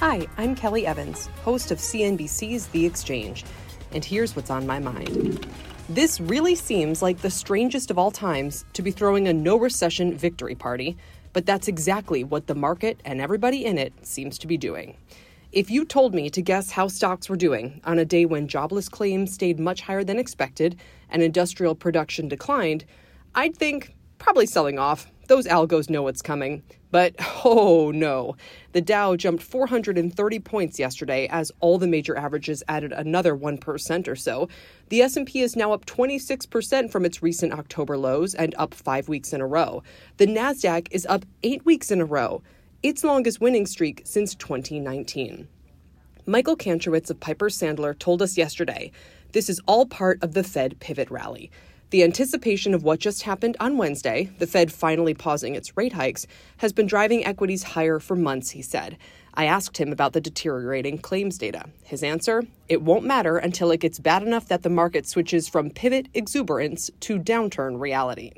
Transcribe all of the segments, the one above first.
Hi, I'm Kelly Evans, host of CNBC's The Exchange, and here's what's on my mind. This really seems like the strangest of all times to be throwing a no recession victory party, but that's exactly what the market and everybody in it seems to be doing. If you told me to guess how stocks were doing on a day when jobless claims stayed much higher than expected and industrial production declined, I'd think probably selling off. Those algos know what's coming. But oh no, the Dow jumped 430 points yesterday as all the major averages added another 1% or so. The S&P is now up 26% from its recent October lows and up 5 weeks in a row. The Nasdaq is up 8 weeks in a row, its longest winning streak since 2019. Michael Kantrowitz of Piper Sandler told us yesterday, this is all part of the Fed pivot rally. The anticipation of what just happened on Wednesday, the Fed finally pausing its rate hikes, has been driving equities higher for months, he said. I asked him about the deteriorating claims data. His answer it won't matter until it gets bad enough that the market switches from pivot exuberance to downturn reality.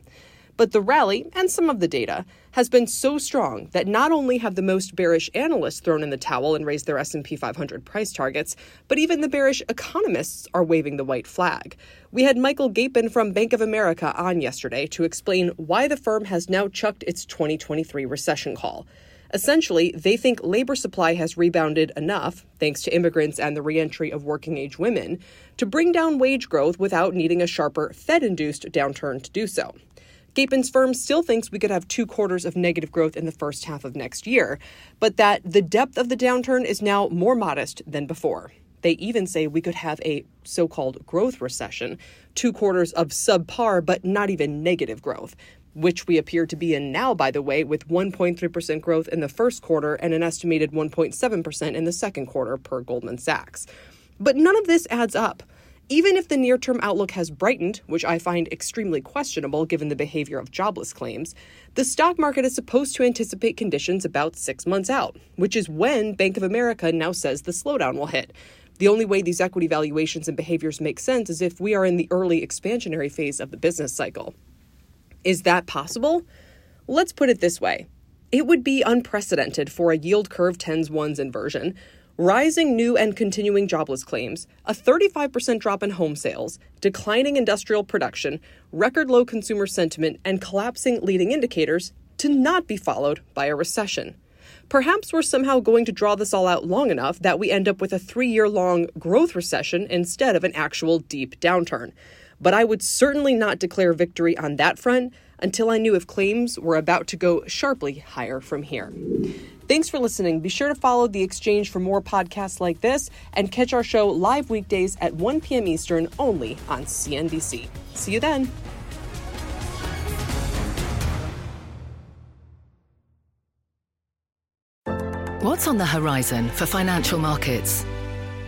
But the rally and some of the data has been so strong that not only have the most bearish analysts thrown in the towel and raised their S&P 500 price targets, but even the bearish economists are waving the white flag. We had Michael Gapen from Bank of America on yesterday to explain why the firm has now chucked its 2023 recession call. Essentially, they think labor supply has rebounded enough, thanks to immigrants and the reentry of working age women, to bring down wage growth without needing a sharper Fed induced downturn to do so. Gapen's firm still thinks we could have two quarters of negative growth in the first half of next year, but that the depth of the downturn is now more modest than before. They even say we could have a so called growth recession, two quarters of subpar but not even negative growth, which we appear to be in now, by the way, with 1.3% growth in the first quarter and an estimated 1.7% in the second quarter per Goldman Sachs. But none of this adds up. Even if the near term outlook has brightened, which I find extremely questionable given the behavior of jobless claims, the stock market is supposed to anticipate conditions about six months out, which is when Bank of America now says the slowdown will hit. The only way these equity valuations and behaviors make sense is if we are in the early expansionary phase of the business cycle. Is that possible? Let's put it this way it would be unprecedented for a yield curve tens ones inversion rising new and continuing jobless claims, a 35% drop in home sales, declining industrial production, record low consumer sentiment, and collapsing leading indicators to not be followed by a recession. Perhaps we're somehow going to draw this all out long enough that we end up with a three year long growth recession instead of an actual deep downturn. But I would certainly not declare victory on that front until I knew if claims were about to go sharply higher from here. Thanks for listening. Be sure to follow The Exchange for more podcasts like this and catch our show live weekdays at 1 p.m. Eastern only on CNBC. See you then. What's on the horizon for financial markets?